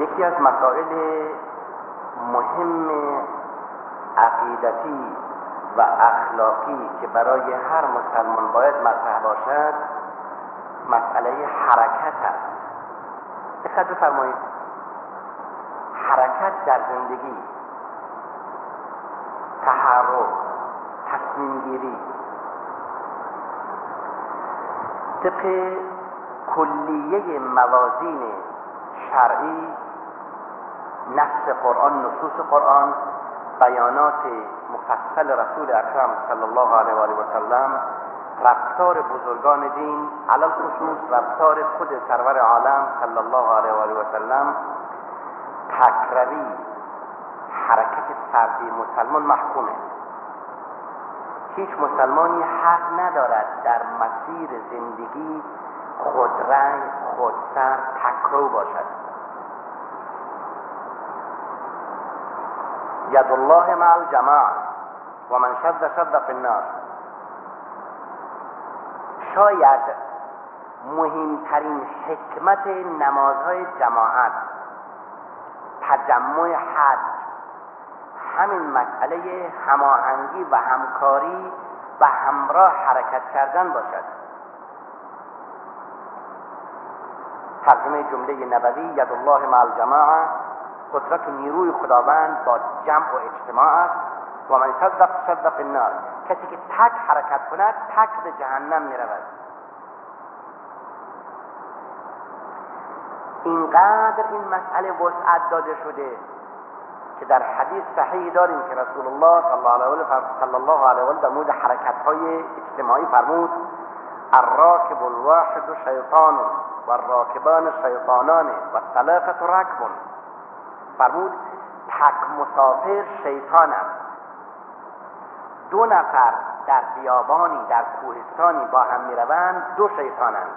یکی از مسائل مهم عقیدتی و اخلاقی که برای هر مسلمان باید مطرح باشد مسئله حرکت است. دقت بفرمایید حرکت در زندگی تحرک تصمیم گیری طبق کلیه موازین شرعی نص قرآن نصوص قرآن بیانات مفصل رسول اکرم صلی الله علیه و و سلم رفتار بزرگان دین علل خصوص رفتار خود سرور عالم صلی الله علیه و و سلم تکروی حرکت فردی مسلمان محکومه. هیچ مسلمانی حق ندارد در مسیر زندگی خودرنگ خودسر تکرو باشد. ید الله مع الجماع و من شد شد فی النار. شاید مهمترین حکمت نمازهای جماعت تجمع حج همین مسئله هماهنگی و همکاری و همراه حرکت کردن باشد. ترجمه جمله نبوی ید الله مع الجماعه قدرت و نیروی خداوند با جمع و اجتماع است و من صدق صدق النار. کسی که تک حرکت کند تک به جهنم می رود اینقدر این مسئله وسعت داده شده که در حدیث صحیح داریم که رسول الله صلی الله علیه و در مورد حرکت های اجتماعی فرمود الراکب الواحد شیطان و الراکبان شیطانان و ثلاثه رکب. فرمود تک مسافر شیطان است دو نفر در بیابانی در کوهستانی با هم می‌روند دو شیطانند.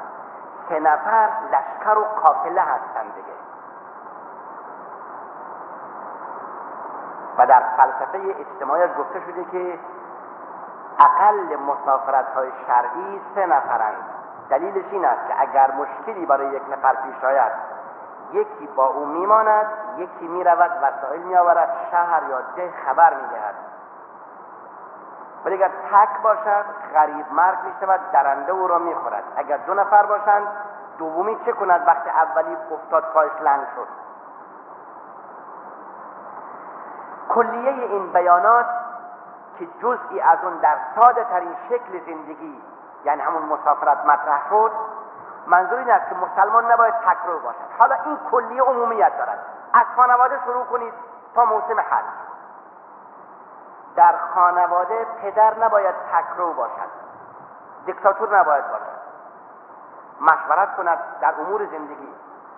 سه نفر لشکر و قافله هستند دیگه. و در فلسفه اجتماعی گفته شده که اقل مسافرت های شرعی سه نفرند. دلیلش این است که اگر مشکلی برای یک نفر پیش آید یکی با او میماند یکی می‌رود وسایل میآورد شهر یا ده خبر می‌دهد. ولی اگر تک باشد غریب مرگ می‌شود درنده او را می‌خورد. اگر دو نفر باشند دومی چه کند وقتی اولی افتاد پایش لنگ شد؟ کلیه این بیانات که جزئی از اون در ساده ترین شکل زندگی یعنی همون مسافرت مطرح شد منظور این است که مسلمان نباید تکرار باشد. حالا این کلیه عمومیت دارد. از خانواده شروع کنید تا موسم حج. در خانواده پدر نباید تکرو باشد. دیکتاتور نباید باشد. مشورت کند در امور زندگی.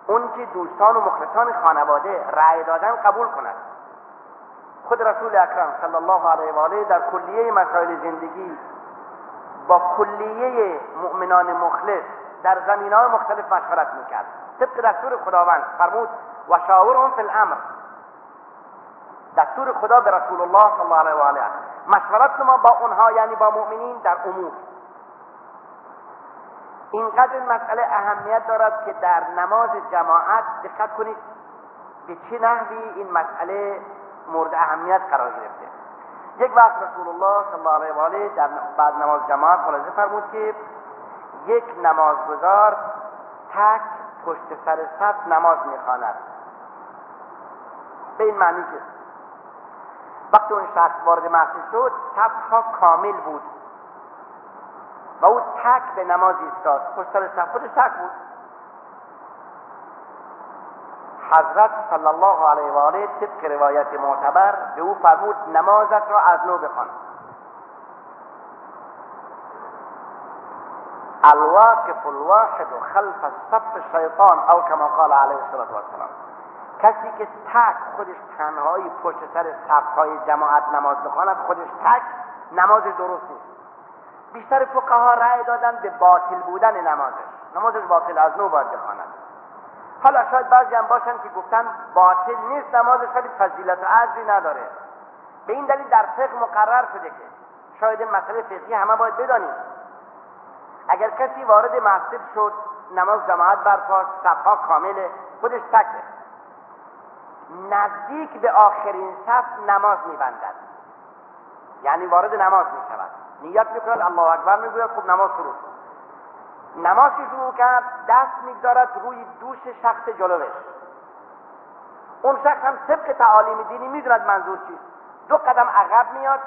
اون که دوستان و مخلصان خانواده رأی دادن قبول کند. خود رسول اکرم صلی الله علیه و آله در کلیه مسائل زندگی با کلیه مؤمنان مخلص در زمین های مختلف مشورت می‌کرد. طبق دستور خداوند فرمود و شاورهم فی الامر. دستور خدا به رسول الله صلی الله علیه و آله. مشورت ما با اونها یعنی با مؤمنین در امور. اینقدر این مسئله اهمیت دارد که در نماز جماعت دقت کنید به چه نحوی این مسئله مورد اهمیت قرار گرفته. یک وقت رسول الله صلی الله علیه و آله در بعد نماز جماعت ملاحظه فرمود که یک نمازگزار تک پشت سر صف نماز می‌خواند. به این معنی که وقتی اون شخص وارد مسجد شد صفها کامل بود. و او تک به نماز ایستاد. پشت سر صف خودش تک بود. حضرت صلی الله علیه و آله طبق روایت معتبر به او فرمود نمازت را از نو بخوان. الواقف الواحد خلف الصف الشیطان او کما قال علیه الصلاة والسلام. کسی که تک خودش تنهایی پشت سر صفهای جماعت نماز بخواند خودش تک نماز درست نیست. بیشتر فقها رأی دادن به باطل بودن نمازش. نمازش باطل از نو باید بخواند. حالا شاید بعضی هم باشن که گفتن باطل نیست نمازش ولی فضیلت و عجری نداره. به این دلیل در فقه مقرر شده که شاید مسئله فقهی همه باید بدانیم. اگر کسی وارد مسجد شد نماز جماعت برپاست صفها کامله خودش تکه. نزدیک به آخرین صف نماز میبندد. یعنی وارد نماز می‌شود. نیت می‌کند الله اکبر می‌گوید خب نماز شروع شد. نماز شروع کرد دست می‌گذارد روی دوش شخص جلوش. اون شخص هم طبق تعالیم دینی می‌دوند منظور چیست. دو قدم عقب میاد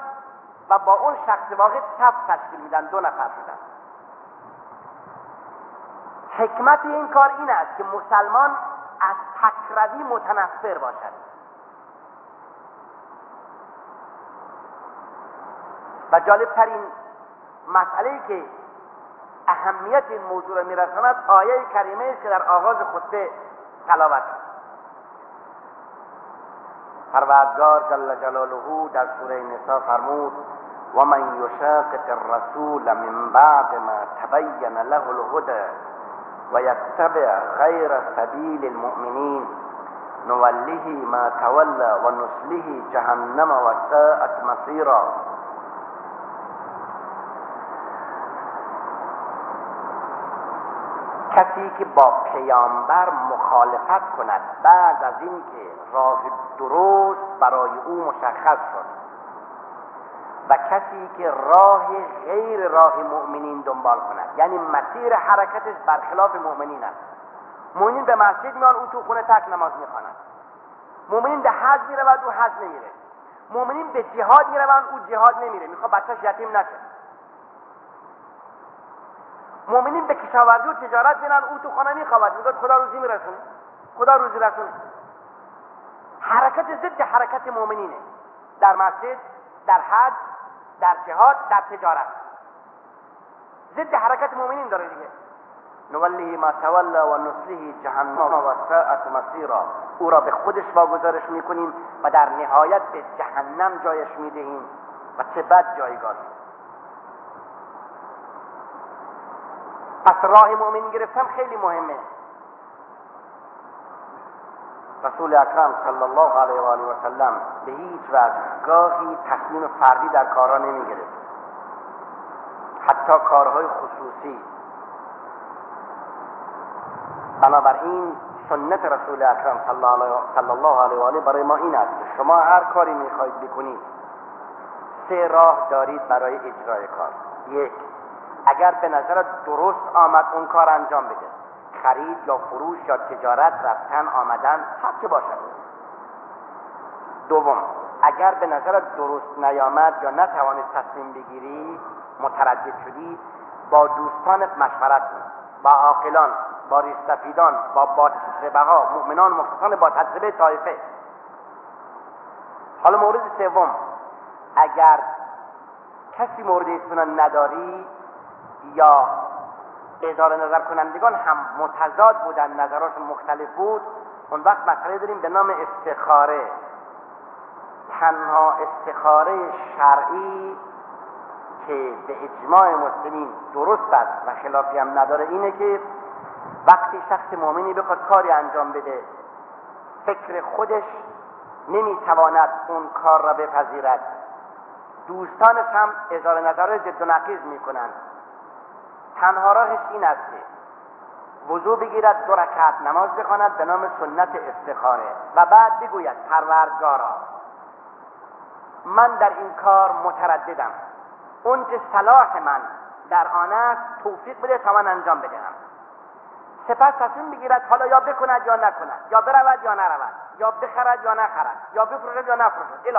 و با اون شخص واحد صف تشکیل میدن دو نفر شدن. حکمت این کار این است که مسلمان از تکروی متنفر باشد. و جالب ترین مسئله که اهمیت این موضوع را میرساند آیه کریمه است که در آغاز خطبه تلاوت پروردگار جل جلاله در سوره نساء فرمود و من یشاقق الرسول من بعد ما تبین له الهدى و یتبع غیر سبیل المؤمنین نوله ما تولى و نسله جهنم و ساءت مصیرا کسی که با پیامبر مخالفت کند بعد از اینکه راه درست برای أو مشخص شد. و کسی که راه غیر راه مؤمنین دنبال کند. یعنی مسیر حرکتش برخلاف مؤمنین است. مؤمنین به مسجد میان او تو خونه تک نماز می‌خواند. مؤمنین به حج می‌رود او حج نمیره. مؤمنین به جهاد می‌روند او جهاد نمیره. می‌خواد بچهش یتیم نشه. مؤمنین به کشاورزی و تجارت میرن او تو خانه میخوابد. میگه خدا روزی میرسونه. خدا روزی رسونه. حرکت ضد حرکت مؤمنینه. در مسجد در حج در جهاد در تجارت. ضد حرکت مؤمنین داره دیگه. نوله ما تولا و نسله جهنم و ساعت مسیرا. او را به خودش واگذارش می‌کنیم و در نهایت به جهنم جایش می‌دهیم. و چه بد جایگاهی پس راه مؤمن گرفتن خیلی مهمه. رسول اکرم صلی الله علیه و آله و سلم به هیچ وجه. گاهی تصمیم فردی در کارها نمی گرفت حتی کارهای خصوصی. بنابراین سنت رسول اکرم صلی الله علیه و آله برای ما این است شما هر کاری می‌خواهید بکنید سه راه دارید برای اجرای کار. یک اگر به نظرت درست آمد اون کار انجام بده. خرید یا فروش یا تجارت رفتن آمدن هر چه باشد. دوم اگر به نظرت درست نیامد یا نتوانید تصمیم بگیری متردد شدی با دوستانت مشورت کن با عاقلان با ریستفیدان با با ها مؤمنان مختصان با تجربه طایفه. حالا مورد سوم اگر کسی مورد اطمینان نداری یا اظهار نظر کنندگان هم متضاد بودن نظراشون مختلف بود اون وقت مسئله داریم به نام استخاره تنها استخاره شرعی که به اجماع مسلمین درست است و خلافی هم نداره اینه که وقتی شخص مؤمنی بخواد کاری انجام بده فکر خودش نمی‌تواند اون کار را بپذیرد. دوستانش هم اظهار نظر ضد و نقیض می‌کنند تنها راهش این است که وضوع بگیرد دو رکعت نماز بخواند به نام سنت استخاره و بعد بگوید پروردگارا من در این کار مترددم. اون که صلاح من در آن است توفیق بده تا من انجام بدهم. سپس تصمیم بگیرد حالا یا بکند یا نکند یا برود یا نرود یا بخرد یا نخرد یا بفروشد یا نفروشد الی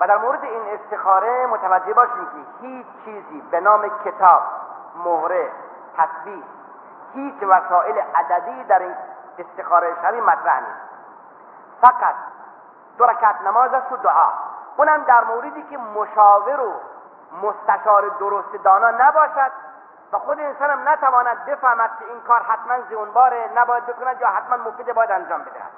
و در مورد این استخاره متوجه باشیم که هیچ چیزی به نام کتاب مهره تسبیح هیچ وسایل عددی در این استخاره شرعی مطرح نیست. فقط دو رکعت نماز است و دعا. اونم در موردی که مشاور و مستشار درست دانا نباشد و خود انسان هم نتواند بفهمد که این کار حتما زیونباره نباید بکند یا حتما مفید باید انجام بدهد.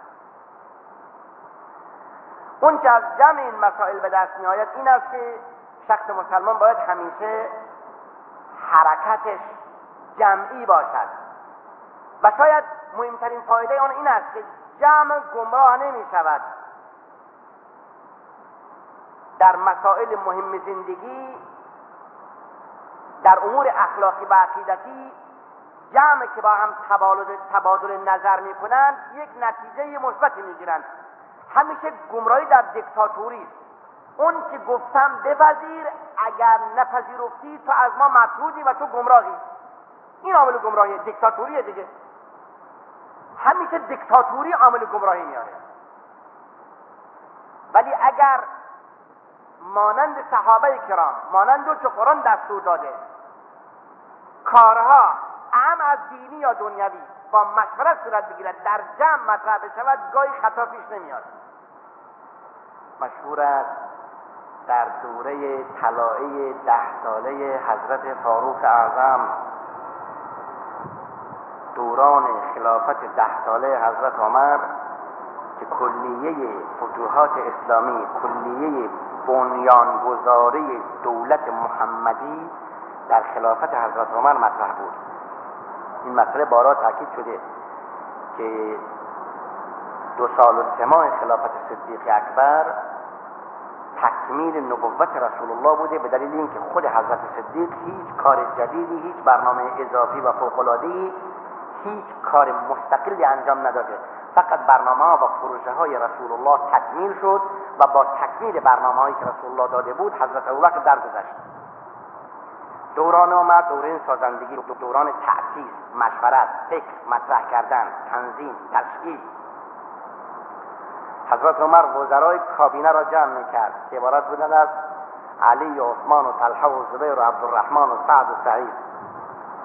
اون که از جمع این مسائل به دست میآید این است که شخص مسلمان باید همیشه حرکتش جمعی باشد. و شاید مهمترین فایده آن این است که جمع گمراه نمی شود در مسائل مهم زندگی در امور اخلاقی و عقیدتی جمع که با هم تبادل, نظر می‌کنند یک نتیجه مثبتی می‌گیرند. همیشه گمراهی در دیکتاتوری است. اون که گفتم بپذیر اگر نپذیرفتی تو از ما مطرودی و تو گمراهی. این عامل گمراهی دیکتاتوریه دیگه. همیشه دیکتاتوری عامل گمراهی میاره ولی اگر مانند صحابه کرام مانند که قرآن دستور داده. کارها ام از دینی یا دنیوی با مشورت صورت بگیرد در جمع مطرح بشود گاهی خطا پیش نمیاد. مشهور است در دوره طلایی ده ساله حضرت فاروق اعظم دوران خلافت ده ساله حضرت عمر که کلیه فتوحات اسلامی کلیه بنیانگذاری دولت محمدی در خلافت حضرت عمر مطرح بود. این مسئله بارا تاکید شده که دو سال و سه ماه خلافت صدیق اکبر تکمیل نبوت رسول الله بوده به دلیل اینکه خود حضرت صدیق هیچ کار جدیدی هیچ برنامه اضافی و فوق‌العاده‌ای هیچ کار مستقلی انجام نداده. فقط برنامه و پروژه های رسول الله تکمیل شد و با تکمیل برنامه هایی که رسول الله داده بود حضرت ابوبکر درگذشت دوران آمد دوره سازندگی دوران تأسیس مشورت فکر مطرح کردن تنظیم تشکیل. حضرت عمر وزرای کابینه را جمع می‌کرد. که عبارت بودن از علی و عثمان و طلحه و زبیر و عبدالرحمن و سعد و سعید.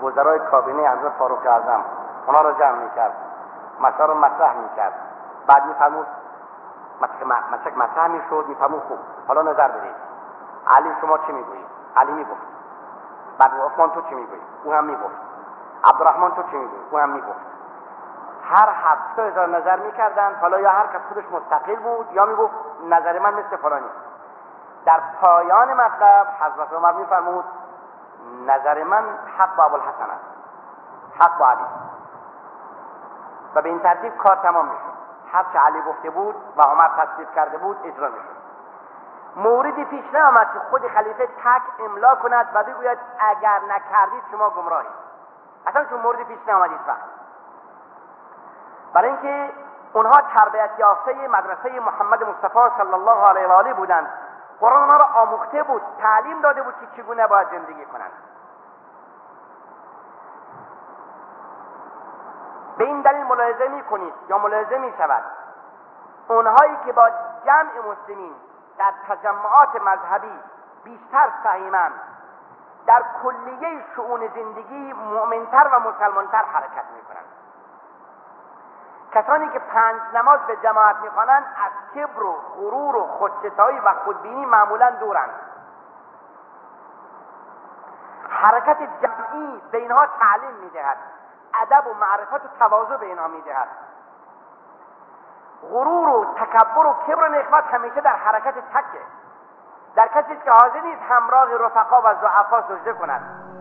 وزرای کابینه حضرت فاروق اعظم اونا را جمع می‌کرد. مسئله رو مطرح می‌کرد. بعد میفرمود مسئله مطرح می‌شد میفرمود خوب حالا نظر بدید. علی شما چی می‌گویید؟ علی می‌گفت. بعد عثمان تو چی می‌گویی او هم می‌گفت. عبدالرحمن تو چی می‌گویی او هم می‌گفت. هر هفته هزار نظر می‌کردن حالا یا هر کس خودش مستقل بود یا می‌گفت نظر من مثل فلانی. در پایان مطلب حضرت عمر میفرمود نظر من حق با ابوالحسن است. حق با علی. و به این ترتیب کار تمام می‌شد هر چه علی گفته بود و عمر تصدیق کرده بود اجرا می‌شد موردی پیش نیامد که خود خلیفه تک املا کند و بگوید اگر نکردید شما گمراهید اصلا چون موردی پیش نیامد وقت برای اینکه اونها تربیت یافته مدرسه محمد مصطفی صلی الله علیه و آله بودند. قرآن را آموخته بود تعلیم داده بود که چگونه باید زندگی کنند به این دلیل ملاحظه می کنید یا ملاحظه می شود اونهایی که با جمع مسلمین در تجمعات مذهبی بیشتر سهیمند در کلیه شعون زندگی مؤمنتر و مسلمانتر حرکت می کنند کسانی که پنج نماز به جماعت می‌خوانند از کبر و غرور و خودستایی و خودبینی معمولا دورند. حرکت جمعی به اینها تعلیم می‌دهد. ادب و معرفت و تواضع به اینها می‌دهد. غرور و تکبر و کبر و نخمت همیشه در حرکت تکه. در کسی که حاضر نیست همراه رفقا و ضعفا سجده کند.